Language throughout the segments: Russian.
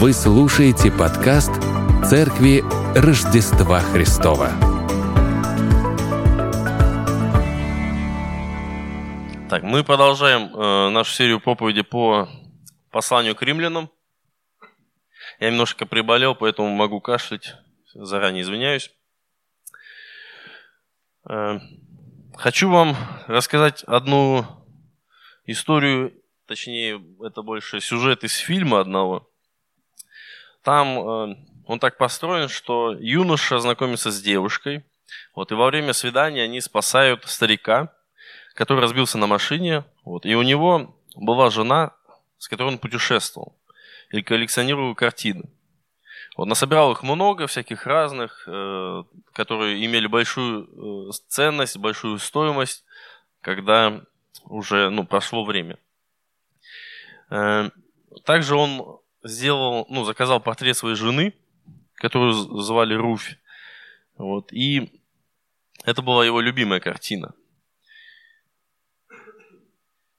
Вы слушаете подкаст Церкви Рождества Христова. Так, мы продолжаем э, нашу серию проповеди по посланию к римлянам. Я немножко приболел, поэтому могу кашлять. Заранее извиняюсь. Э, хочу вам рассказать одну историю, точнее, это больше сюжет из фильма одного. Там э, он так построен, что юноша знакомится с девушкой, вот, и во время свидания они спасают старика, который разбился на машине, вот, и у него была жена, с которой он путешествовал, и коллекционировал картины. Вот, насобирал их много, всяких разных, э, которые имели большую э, ценность, большую стоимость, когда уже ну, прошло время. Э, также он сделал, ну, заказал портрет своей жены, которую звали Руфь. Вот, и это была его любимая картина.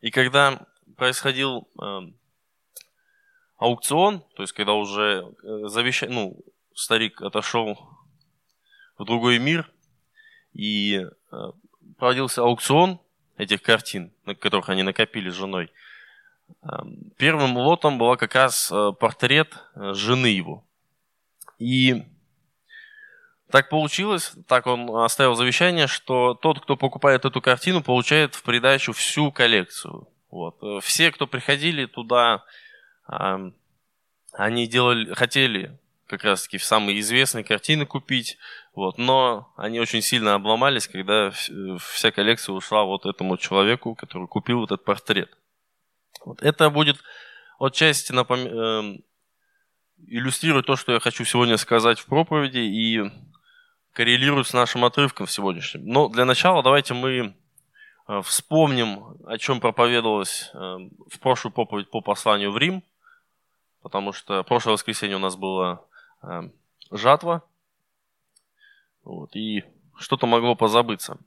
И когда происходил э, аукцион, то есть когда уже э, ну, старик отошел в другой мир, и э, проводился аукцион этих картин, на которых они накопили с женой, первым лотом была как раз э, портрет э, жены его. И так получилось, так он оставил завещание, что тот, кто покупает эту картину, получает в придачу всю коллекцию. Вот. Все, кто приходили туда, они делали, хотели как раз таки самые известные картины купить, вот, но они очень сильно обломались, когда вся коллекция ушла вот этому человеку, который купил вот этот портрет. Вот. Это будет отчасти напом... Эм, иллюстрирует то, что я хочу сегодня сказать в проповеди и коррелирует с нашим отрывком сегодняшним. Но для начала давайте мы э, вспомним, о чем проповедовалось э, в прошлую проповедь по посланию в Рим, потому что прошлое воскресенье у нас была э, жатва, вот, и что-то могло позабыться.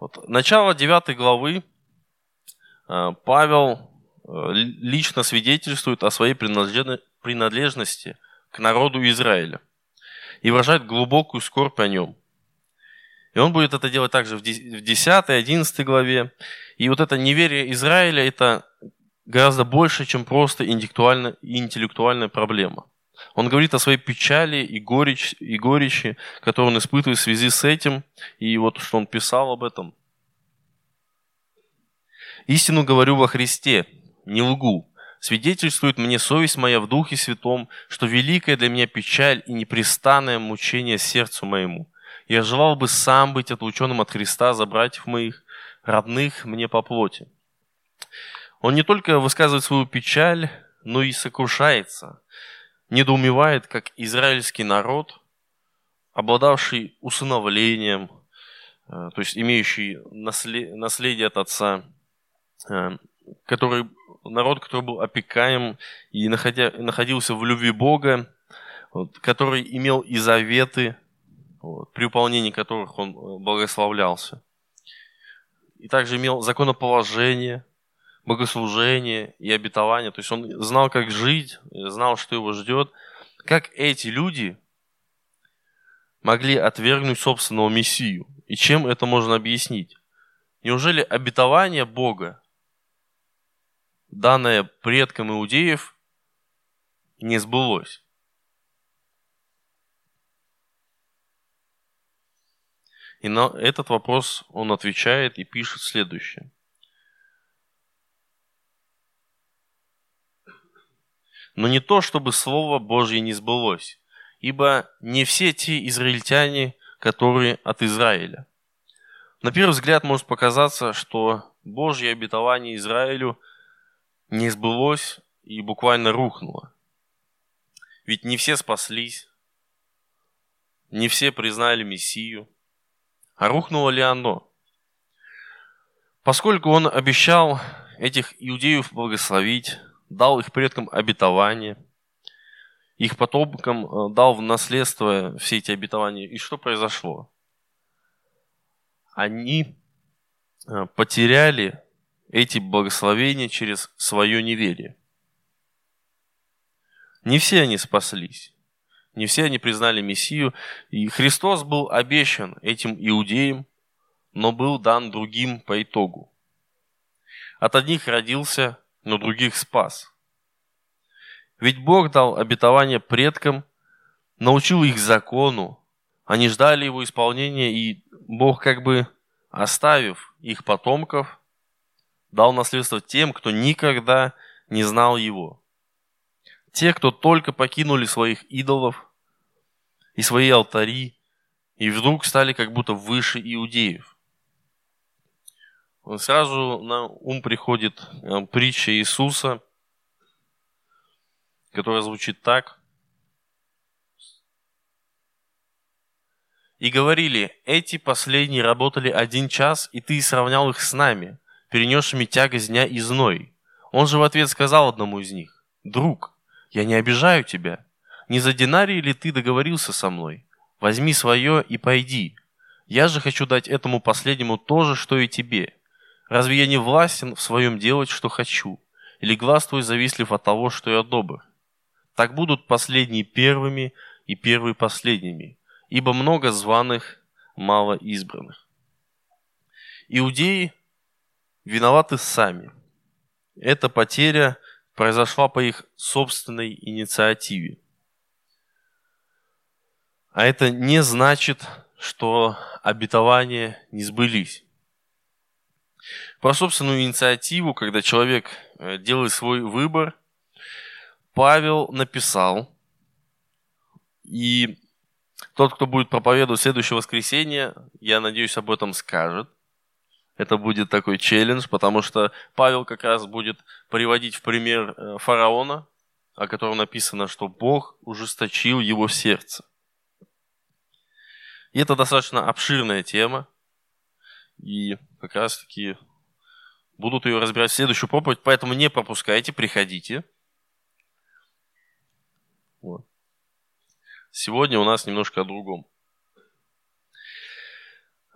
Вот, начало 9 главы Павел лично свидетельствует о своей принадлежности принадлежности к народу Израиля и выражает глубокую скорбь о нем. И он будет это делать также в 10, 11 главе. И вот это неверие Израиля – это гораздо больше, чем просто интеллектуальная, интеллектуальная проблема. Он говорит о своей печали и, горечь, и горечи, которую он испытывает в связи с этим, и вот что он писал об этом. «Истину говорю во Христе, не лгу. Свидетельствует мне совесть моя в Духе Святом, что великая для меня печаль и непрестанное мучение сердцу моему. Я желал бы сам быть отлученным от Христа за братьев моих, родных мне по плоти. Он не только высказывает свою печаль, но и сокрушается, недоумевает, как израильский народ, обладавший усыновлением, э, то есть имеющий наследие от отца, э, который народ, который был опекаем и находя, находился в любви Бога, вот, который имел и заветы, вот, при выполнении которых он э, благословлялся. И также имел законоположение, богослужение и обетование. То есть он знал, как жить, знал, что его ждет. Как эти люди могли отвергнуть собственного Мессию? И чем это можно объяснить? Неужели обетование Бога данное предкам иудеев, не сбылось. И на этот вопрос он отвечает и пишет следующее. Но не то, чтобы Слово Божье не сбылось, ибо не все те израильтяне, которые от Израиля. На первый взгляд может показаться, что Божье обетование Израилю не сбылось и буквально рухнуло. Ведь не все спаслись, не все признали Мессию. А рухнуло ли оно? Поскольку он обещал этих иудеев благословить, дал их предкам обетование, их потомкам э, дал в наследство все эти обетования. И что произошло? Они э, потеряли эти благословения через свое неверие. Не все они спаслись. Не все они признали Мессию. И Христос был обещан этим иудеям, но был дан другим по итогу. От одних родился, но других спас. Ведь Бог дал обетование предкам, научил их закону, они ждали его исполнения, и Бог как бы оставив их потомков, дал наследство тем, кто никогда не знал его. Те, кто только покинули своих идолов и свои алтари, и вдруг стали как будто выше иудеев. Сразу на ум приходит э, притча Иисуса, которая звучит так. И говорили, эти последние работали один час, и ты сравнял их с нами, перенесшими тягость дня и зной. Он же в ответ сказал одному из них, «Друг, я не обижаю тебя. Не за динарий ли ты договорился со мной? Возьми свое и пойди. Я же хочу дать этому последнему то же, что и тебе. Разве я не властен в своем делать, что хочу? Или глаз твой завистлив от того, что я добр? Так будут последние первыми и первые последними, ибо много званых, мало избранных. Иудеи виноваты сами. Эта потеря произошла по их собственной инициативе. А это не значит, что обетования не сбылись. Про собственную инициативу, когда человек э, делает свой выбор, Павел написал, и тот, кто будет проповедовать в следующее воскресенье, я надеюсь, об этом скажет. Это будет такой челлендж, потому что Павел как раз будет приводить в пример э, фараона, о котором написано, что Бог ужесточил его сердце. И это достаточно обширная тема, и как раз таки будут ее разбирать в следующую проповедь, поэтому не пропускайте, приходите. Вот. Сегодня у нас немножко о другом.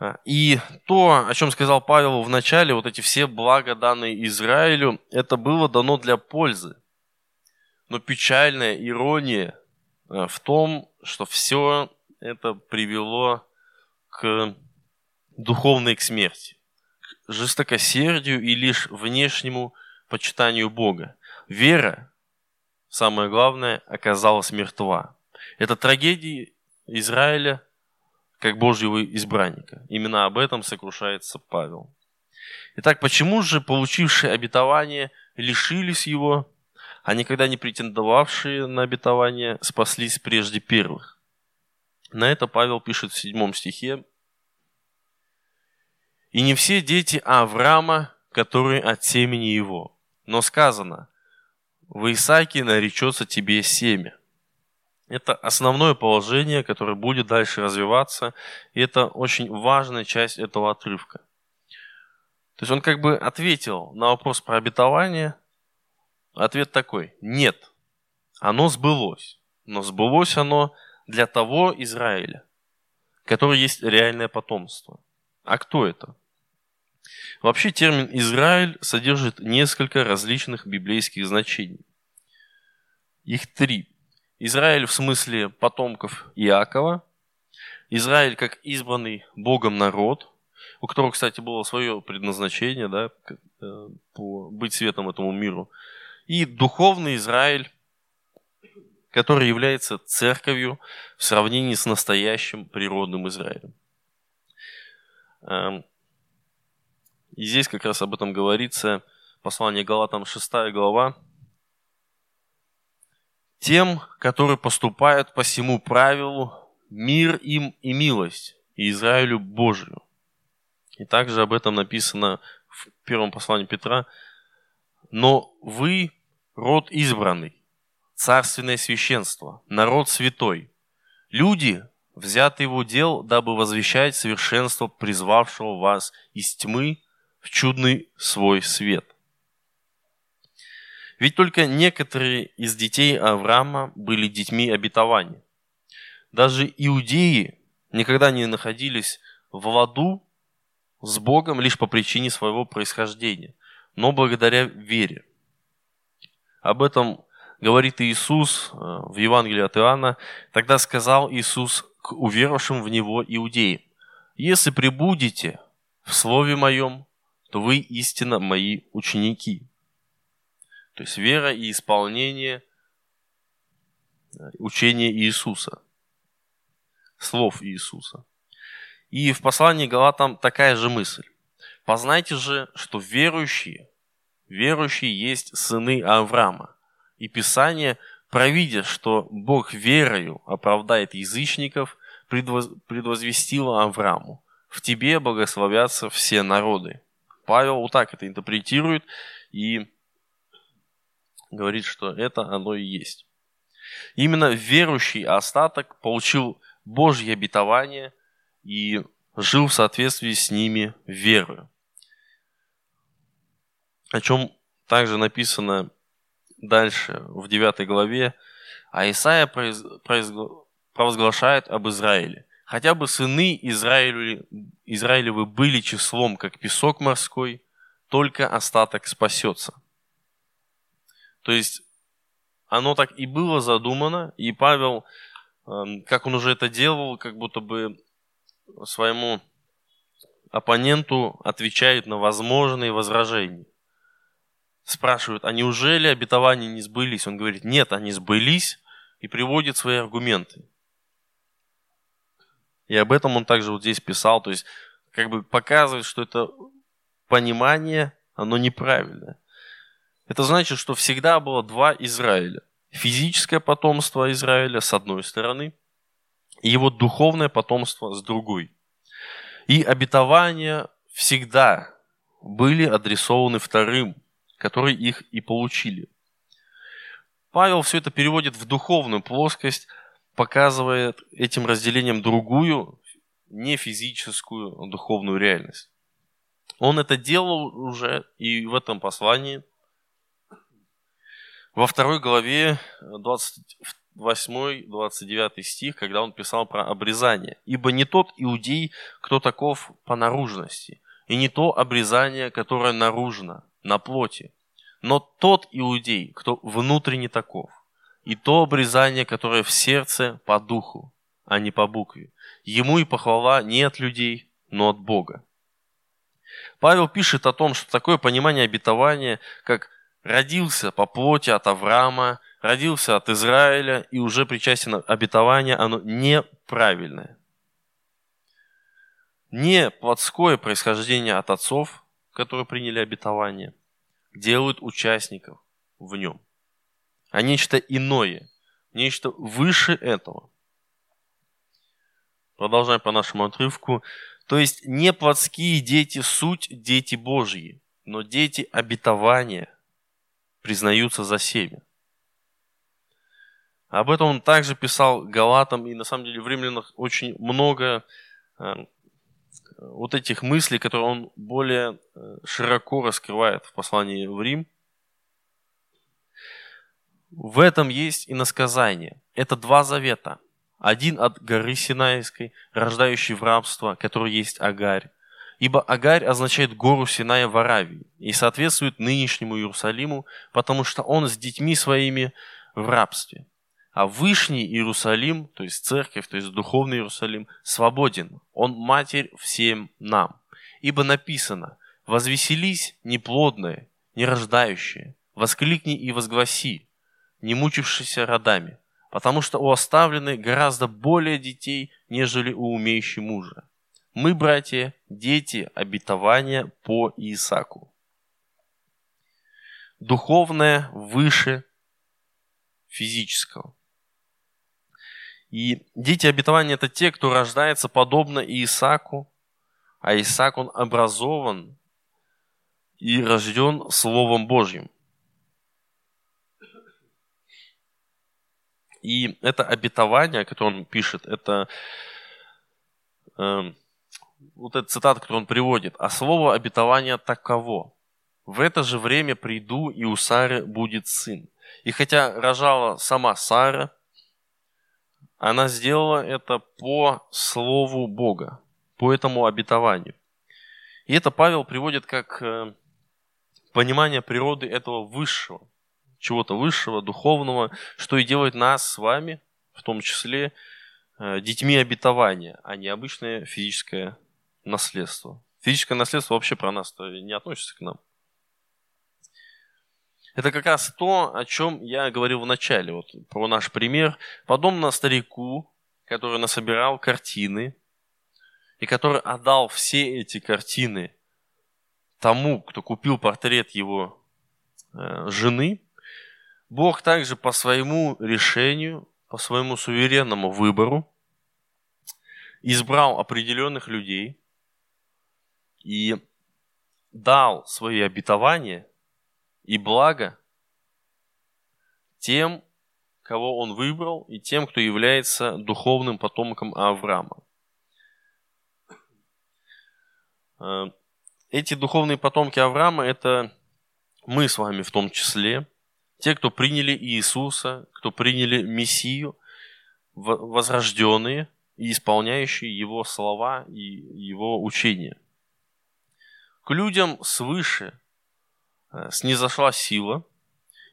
А, и то, о чем сказал Павел в начале, вот эти все блага, данные Израилю, это было дано для пользы. Но печальная ирония а, в том, что все это привело к духовной к смерти жестокосердию и лишь внешнему почитанию Бога. Вера, самое главное, оказалась мертва. Это трагедия Израиля как Божьего избранника. Именно об этом сокрушается Павел. Итак, почему же получившие обетование лишились его, а никогда не претендовавшие на обетование спаслись прежде первых? На это Павел пишет в седьмом стихе и не все дети Авраама, которые от семени его. Но сказано, в Исааке наречется тебе семя. Это основное положение, которое будет дальше развиваться, и это очень важная часть этого отрывка. То есть он как бы ответил на вопрос про обетование. Ответ такой – нет, оно сбылось. Но сбылось оно для того Израиля, который есть реальное потомство. А кто это? Вообще термин «Израиль» содержит несколько различных библейских значений. Их три. Израиль в смысле потомков Иакова, Израиль как избранный Богом народ, у которого, кстати, было свое предназначение, да, э, по быть светом этому миру, и духовный Израиль, который является церковью в сравнении с настоящим природным Израилем. Эм, и здесь как раз об этом говорится, послание Галатам 6 глава. Тем, которые поступают по всему правилу, мир им и милость, и Израилю Божию. И также об этом написано в первом послании Петра. Но вы род избранный, царственное священство, народ святой, люди, взятые в удел, дабы возвещать совершенство призвавшего вас из тьмы в чудный свой свет. Ведь только некоторые из детей Авраама были детьми обетования. Даже иудеи никогда не находились в ладу с Богом лишь по причине своего происхождения, но благодаря вере. Об этом говорит Иисус э, в Евангелии от Иоанна, тогда сказал Иисус к уверовавшим в Него иудеям, «Если прибудете в Слове Моем, то вы истинно Мои ученики». То есть вера и исполнение учения Иисуса, слов Иисуса. И в послании Галатам такая же мысль. «Познайте же, что верующие, верующие есть сыны Авраама, и Писание, провидя, что Бог верою оправдает язычников, предвоз... предвозвестило Аврааму. В тебе благословятся все народы. Павел вот так это интерпретирует и говорит, что это оно и есть. Именно верующий остаток получил Божье обетование и жил в соответствии с ними верою. О чем также написано дальше, в 9 главе, а Исаия провозглашает об Израиле. Хотя бы сыны Израилю... Израилевы были числом, как песок морской, только остаток спасется. То есть оно так и было задумано, и Павел, эм, как он уже это делал, как будто бы своему оппоненту отвечает на возможные возражения спрашивают, а неужели обетования не сбылись? Он говорит, нет, они сбылись и приводит свои аргументы. И об этом он также вот здесь писал, то есть как бы показывает, что это понимание, оно неправильное. Это значит, что всегда было два Израиля. Физическое потомство Израиля с одной стороны, и его духовное потомство с другой. И обетования всегда были адресованы вторым которые их и получили. Павел все это переводит в духовную плоскость, показывает этим разделением другую, не физическую, духовную реальность. Он это делал уже и в этом послании. Во второй главе 28-29 стих, когда он писал про обрезание. «Ибо не тот иудей, кто таков по наружности, и не то обрезание, которое наружно, на плоти. Но тот иудей, кто внутренне таков, и то обрезание, которое в сердце по духу, а не по букве. Ему и похвала не от людей, но от Бога. Павел пишет о том, что такое понимание обетования, как родился по плоти от Авраама, родился от Израиля и уже причастен обетование, оно неправильное. Не плотское происхождение от отцов, которые приняли обетование, делают участников в нем, а нечто иное, нечто выше этого. Продолжаем по нашему отрывку. То есть не плотские дети суть дети Божьи, но дети обетования признаются за семя. Об этом он также писал Галатам, и на самом деле в римлянах очень много э, вот этих мыслей, которые он более э, широко раскрывает в послании в Рим, в этом есть и насказание. Это два завета. Один от горы Синайской, рождающий в рабство, который есть Агарь. Ибо Агарь означает гору Синая в Аравии и соответствует нынешнему Иерусалиму, потому что он с детьми своими в рабстве. А Вышний Иерусалим, то есть церковь, то есть духовный Иерусалим, свободен. Он матерь всем нам. Ибо написано, возвеселись неплодные, нерождающие, воскликни и возгласи, не мучившиеся родами, потому что у оставленной гораздо более детей, нежели у умеющей мужа. Мы, братья, дети обетования по Исаку. Духовное выше физического. И дети обетования – это те, кто рождается подобно Исааку, а Исаак, он образован и рожден Словом Божьим. И это обетование, которое он пишет, это э, вот эта цитата, которую он приводит. А слово обетования таково. В это же время приду, и у Сары будет сын. И хотя рожала сама Сара, она сделала это по слову Бога, по этому обетованию. И это Павел приводит как э, понимание природы этого высшего, чего-то высшего, духовного, что и делает нас с вами, в том числе, э, детьми обетования, а не обычное физическое наследство. Физическое наследство вообще про нас не относится к нам. Это как раз то, о чем я говорил в начале, вот про наш пример. Подобно старику, который насобирал картины, и который отдал все эти картины тому, кто купил портрет его э, жены, Бог также по своему решению, по своему суверенному выбору избрал определенных людей и дал свои обетования и благо тем, кого он выбрал, и тем, кто является духовным потомком Авраама. Э, эти духовные потомки Авраама – это мы с вами в том числе, те, кто приняли Иисуса, кто приняли Мессию, возрожденные и исполняющие Его слова и Его учения. К людям свыше э, снизошла сила,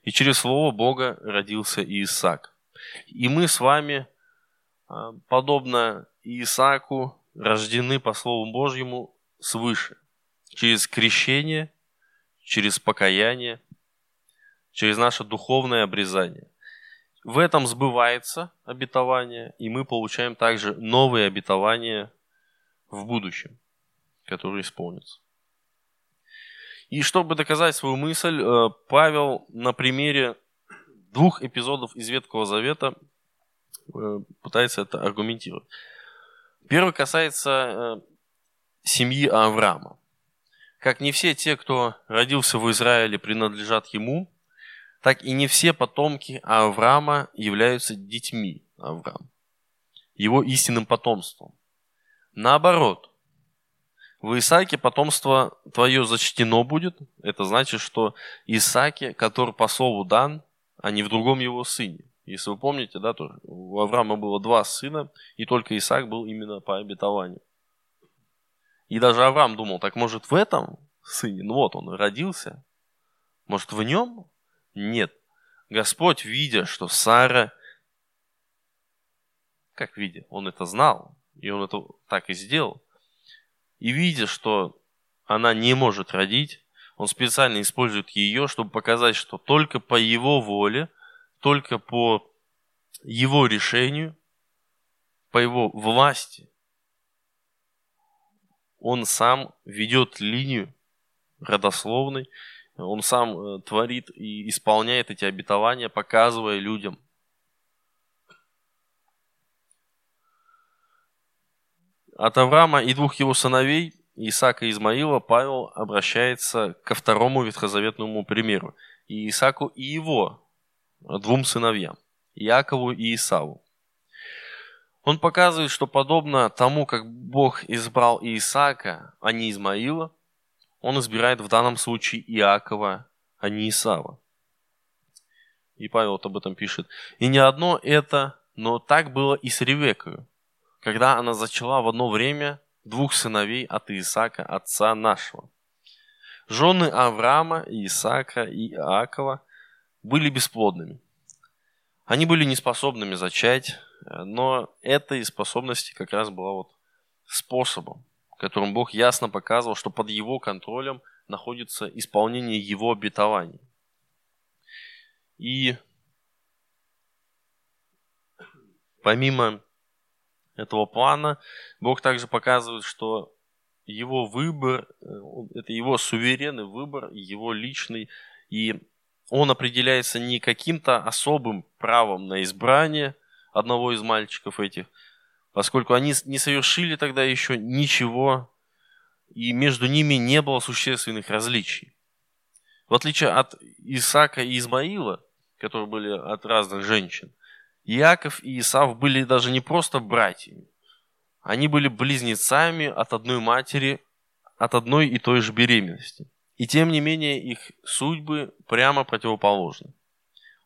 и через Слово Бога родился Иисак. И мы с вами, э, подобно Иисаку, рождены по Слову Божьему свыше, через крещение, через покаяние, через наше духовное обрезание. В этом сбывается обетование, и мы получаем также новые обетования в будущем, которые исполнятся. И чтобы доказать свою мысль, э, Павел на примере двух эпизодов из Ветхого Завета э, пытается это аргументировать. Первый касается э, семьи Авраама. Как не все те, кто родился в Израиле, принадлежат ему, так и не все потомки Авраама являются детьми Авраама, его истинным потомством. Наоборот, в Исааке потомство твое зачтено будет. Это значит, что Исааке, который по слову дан, а не в другом его сыне. Если вы помните, да, то у Авраама было два сына, и только Исаак был именно по обетованию. И даже Авраам думал, так может в этом сыне, ну вот он родился, может в нем? Нет. Господь, видя, что Сара, как видя, он это знал, и он это так и сделал, и видя, что она не может родить, он специально использует ее, чтобы показать, что только по его воле, только по его решению, по его власти он сам ведет линию родословной, он сам э, творит и исполняет эти обетования, показывая людям. От Авраама и двух его сыновей, Исаака и Измаила, Павел обращается ко второму ветхозаветному примеру. И Исааку и его двум сыновьям, Иакову и Исаву. Он показывает, что подобно тому, как Бог избрал Исаака, а не Измаила, он избирает в данном случае Иакова, а не Исава. И Павел вот об этом пишет. И не одно это, но так было и с Ревекою, когда она зачала в одно время двух сыновей от Исаака, отца нашего. Жены Авраама, Исаака и Иакова были бесплодными. Они были неспособными зачать, но этой способности как раз была вот способом, которым Бог ясно показывал, что под его контролем находится исполнение его обетований. И помимо этого плана, Бог также показывает, что его выбор, э, это его суверенный выбор, его личный, и он определяется не каким-то особым правом на избрание – одного из мальчиков этих, поскольку они не совершили тогда еще ничего, и между ними не было существенных различий. В отличие от Исаака и Измаила, которые были от разных женщин, Иаков и Исав были даже не просто братьями, они были близнецами от одной матери, от одной и той же беременности. И тем не менее их судьбы прямо противоположны.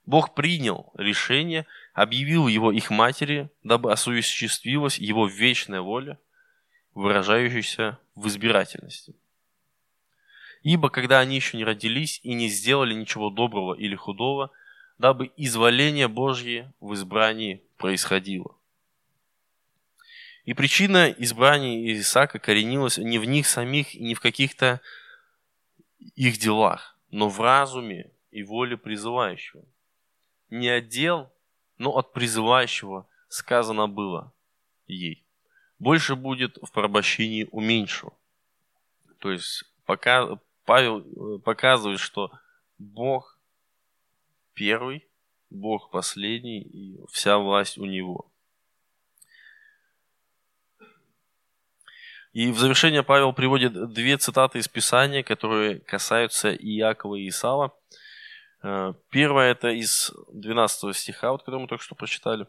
Бог принял решение – объявил его их матери, дабы осуществилась его вечная воля, выражающаяся в избирательности. Ибо когда они еще не родились и не сделали ничего доброго или худого, дабы изволение Божье в избрании происходило. И причина избрания Исаака коренилась не в них самих и не в каких-то их делах, но в разуме и воле призывающего. Не отдел, но от призывающего сказано было ей. Больше будет в порабощении у меньшего. То есть пока Павел э, показывает, что Бог первый, Бог последний, и вся власть у Него. И в завершение Павел приводит две цитаты из Писания, которые касаются Иакова и Исава. Э, первое это из 12 стиха, вот, который мы только что прочитали.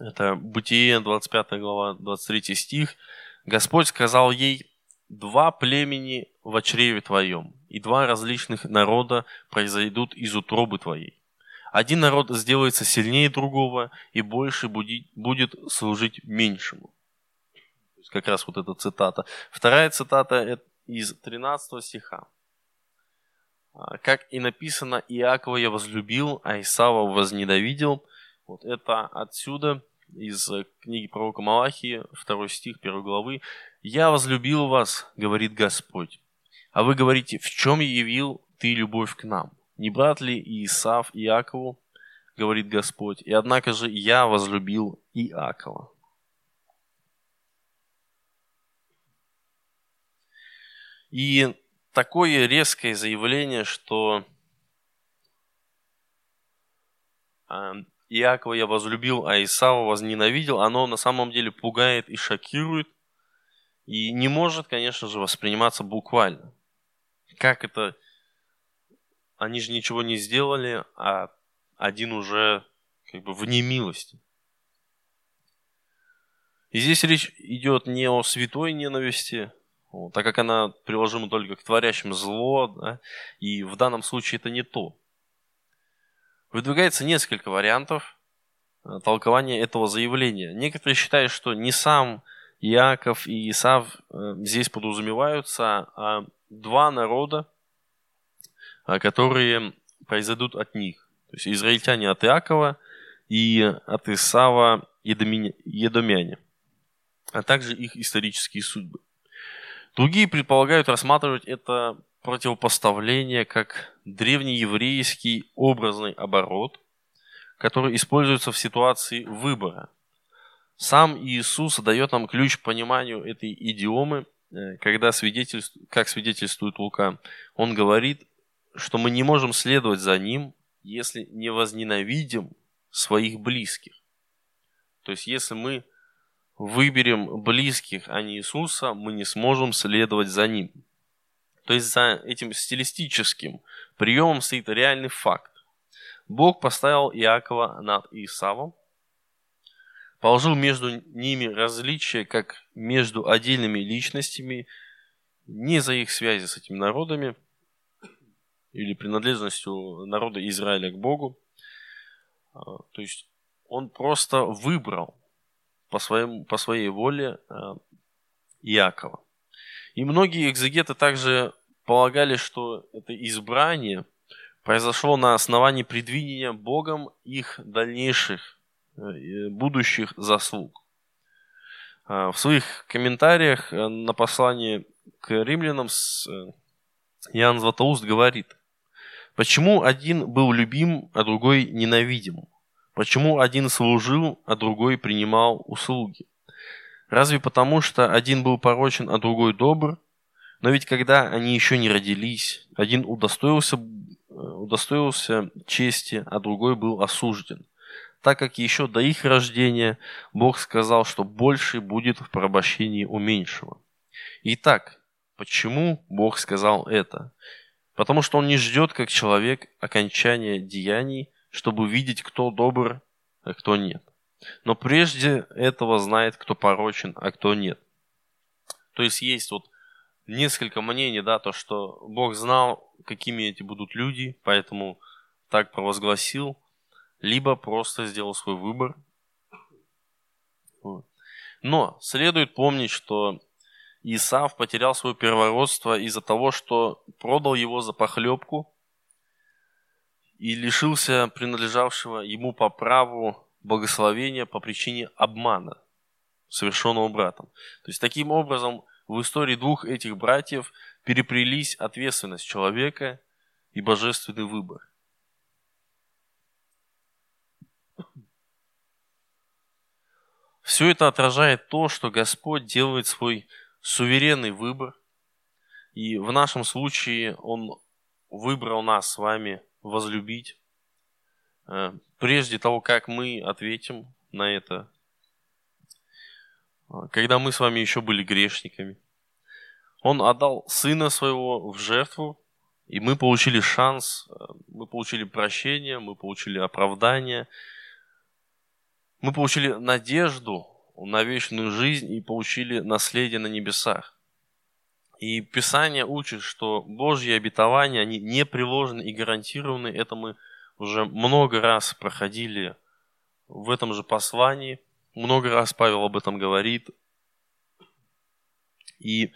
Это Бытие, 25 глава, 23 стих. «Господь сказал ей, два племени в чреве твоем, и два различных народа произойдут из утробы твоей. Один народ сделается сильнее другого, и больше будет служить меньшему как раз вот эта цитата. Вторая цитата из 13 стиха. «А, как и написано, Иакова я возлюбил, а Исава возненавидел. Вот это отсюда, из книги пророка Малахии, 2 стих 1 главы. «Я возлюбил вас, говорит Господь, а вы говорите, в чем явил ты любовь к нам? Не брат ли Исав Иакову, говорит Господь, и однако же я возлюбил Иакова». И такое резкое заявление, что а, Иакова я возлюбил, а Исава возненавидел, оно на самом деле пугает и шокирует, и не может, конечно же, восприниматься буквально. Как это? Они же ничего не сделали, а один уже как бы вне милости. И здесь речь идет не о святой ненависти, вот, так как она приложима только к творящим зло, да, и в данном случае это не то. Выдвигается несколько вариантов э, толкования этого заявления. Некоторые считают, что не сам Иаков и Исав э, здесь подразумеваются, а два народа, э, которые произойдут от них. То есть израильтяне от Иакова и от Исава едомяне, а также их исторические судьбы. Другие предполагают рассматривать это противопоставление как древнееврейский образный оборот, который используется в ситуации выбора. Сам Иисус дает нам ключ к пониманию этой идиомы, э, когда свидетельствует, как свидетельствует Лука, он говорит, что мы не можем следовать за ним, если не возненавидим своих близких. То есть, если мы выберем близких, а не Иисуса, мы не сможем следовать за Ним. То есть за этим стилистическим приемом стоит реальный факт. Бог поставил Иакова над Исавом, положил между ними различия, как между отдельными личностями, не за их связи с этими народами или принадлежностью народа Израиля к Богу. А, то есть он просто выбрал по, своему, по своей воле э, Иакова. И многие экзегеты также полагали, что это избрание произошло на основании предвидения Богом их дальнейших будущих заслуг. Э, в своих комментариях на послание к римлянам Иоанн Златоуст говорит, почему один был любим, а другой ненавидим? Почему один служил, а другой принимал услуги? Разве потому, что один был порочен, а другой добр? Но ведь когда они еще не родились, один удостоился, э, удостоился чести, а другой был осужден. Так как еще до их рождения Бог сказал, что больше будет в порабощении у меньшего. Итак, почему Бог сказал это? Потому что Он не ждет, как человек, окончания деяний, чтобы увидеть, кто добр, а кто нет. Но прежде этого знает, кто порочен, а кто нет. То есть есть вот несколько мнений, да, то, что Бог знал, какими эти будут люди, поэтому так провозгласил, либо просто сделал свой выбор. Но следует помнить, что Исав потерял свое первородство из-за того, что продал его за похлебку и лишился принадлежавшего ему по праву благословения по причине обмана, совершенного братом. То есть таким образом в истории двух этих братьев переплелись ответственность человека и божественный выбор. Все это отражает то, что Господь делает свой суверенный выбор. И в нашем случае Он выбрал нас с вами возлюбить. Э, прежде того, как мы ответим на это, э, когда мы с вами еще были грешниками, Он отдал Сына Своего в жертву, и мы получили шанс, э, мы получили прощение, мы получили оправдание – мы получили надежду на вечную жизнь и получили наследие на небесах. И Писание учит, что Божьи обетования, они не приложены и гарантированы. Это мы уже много раз проходили в этом же послании. Много раз Павел об этом говорит. И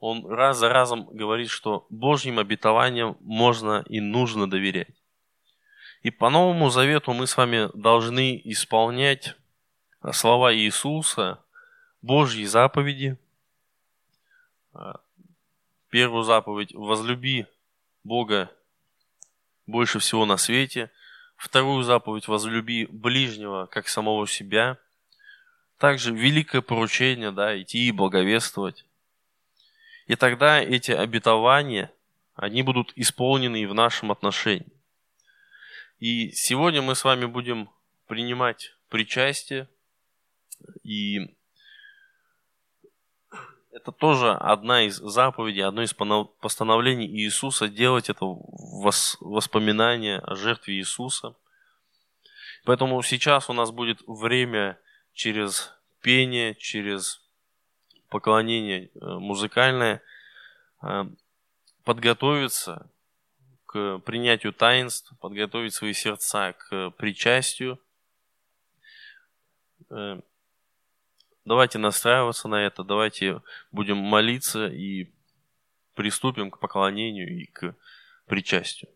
он раз за разом говорит, что Божьим обетованиям можно и нужно доверять. И по Новому Завету мы с вами должны исполнять слова Иисуса, Божьи заповеди. Первую заповедь – возлюби Бога больше всего на свете. Вторую заповедь – возлюби ближнего, как самого себя. Также великое поручение, да, идти и благовествовать. И тогда эти обетования, они будут исполнены и в нашем отношении. И сегодня мы с вами будем принимать причастие. И это тоже одна из заповедей, одно из постановлений Иисуса делать это воспоминание о жертве Иисуса. Поэтому сейчас у нас будет время через пение, через поклонение э, музыкальное э, подготовиться к принятию таинств, подготовить свои сердца к причастию. Э, давайте настраиваться на это, давайте будем молиться и приступим к поклонению и к причастию.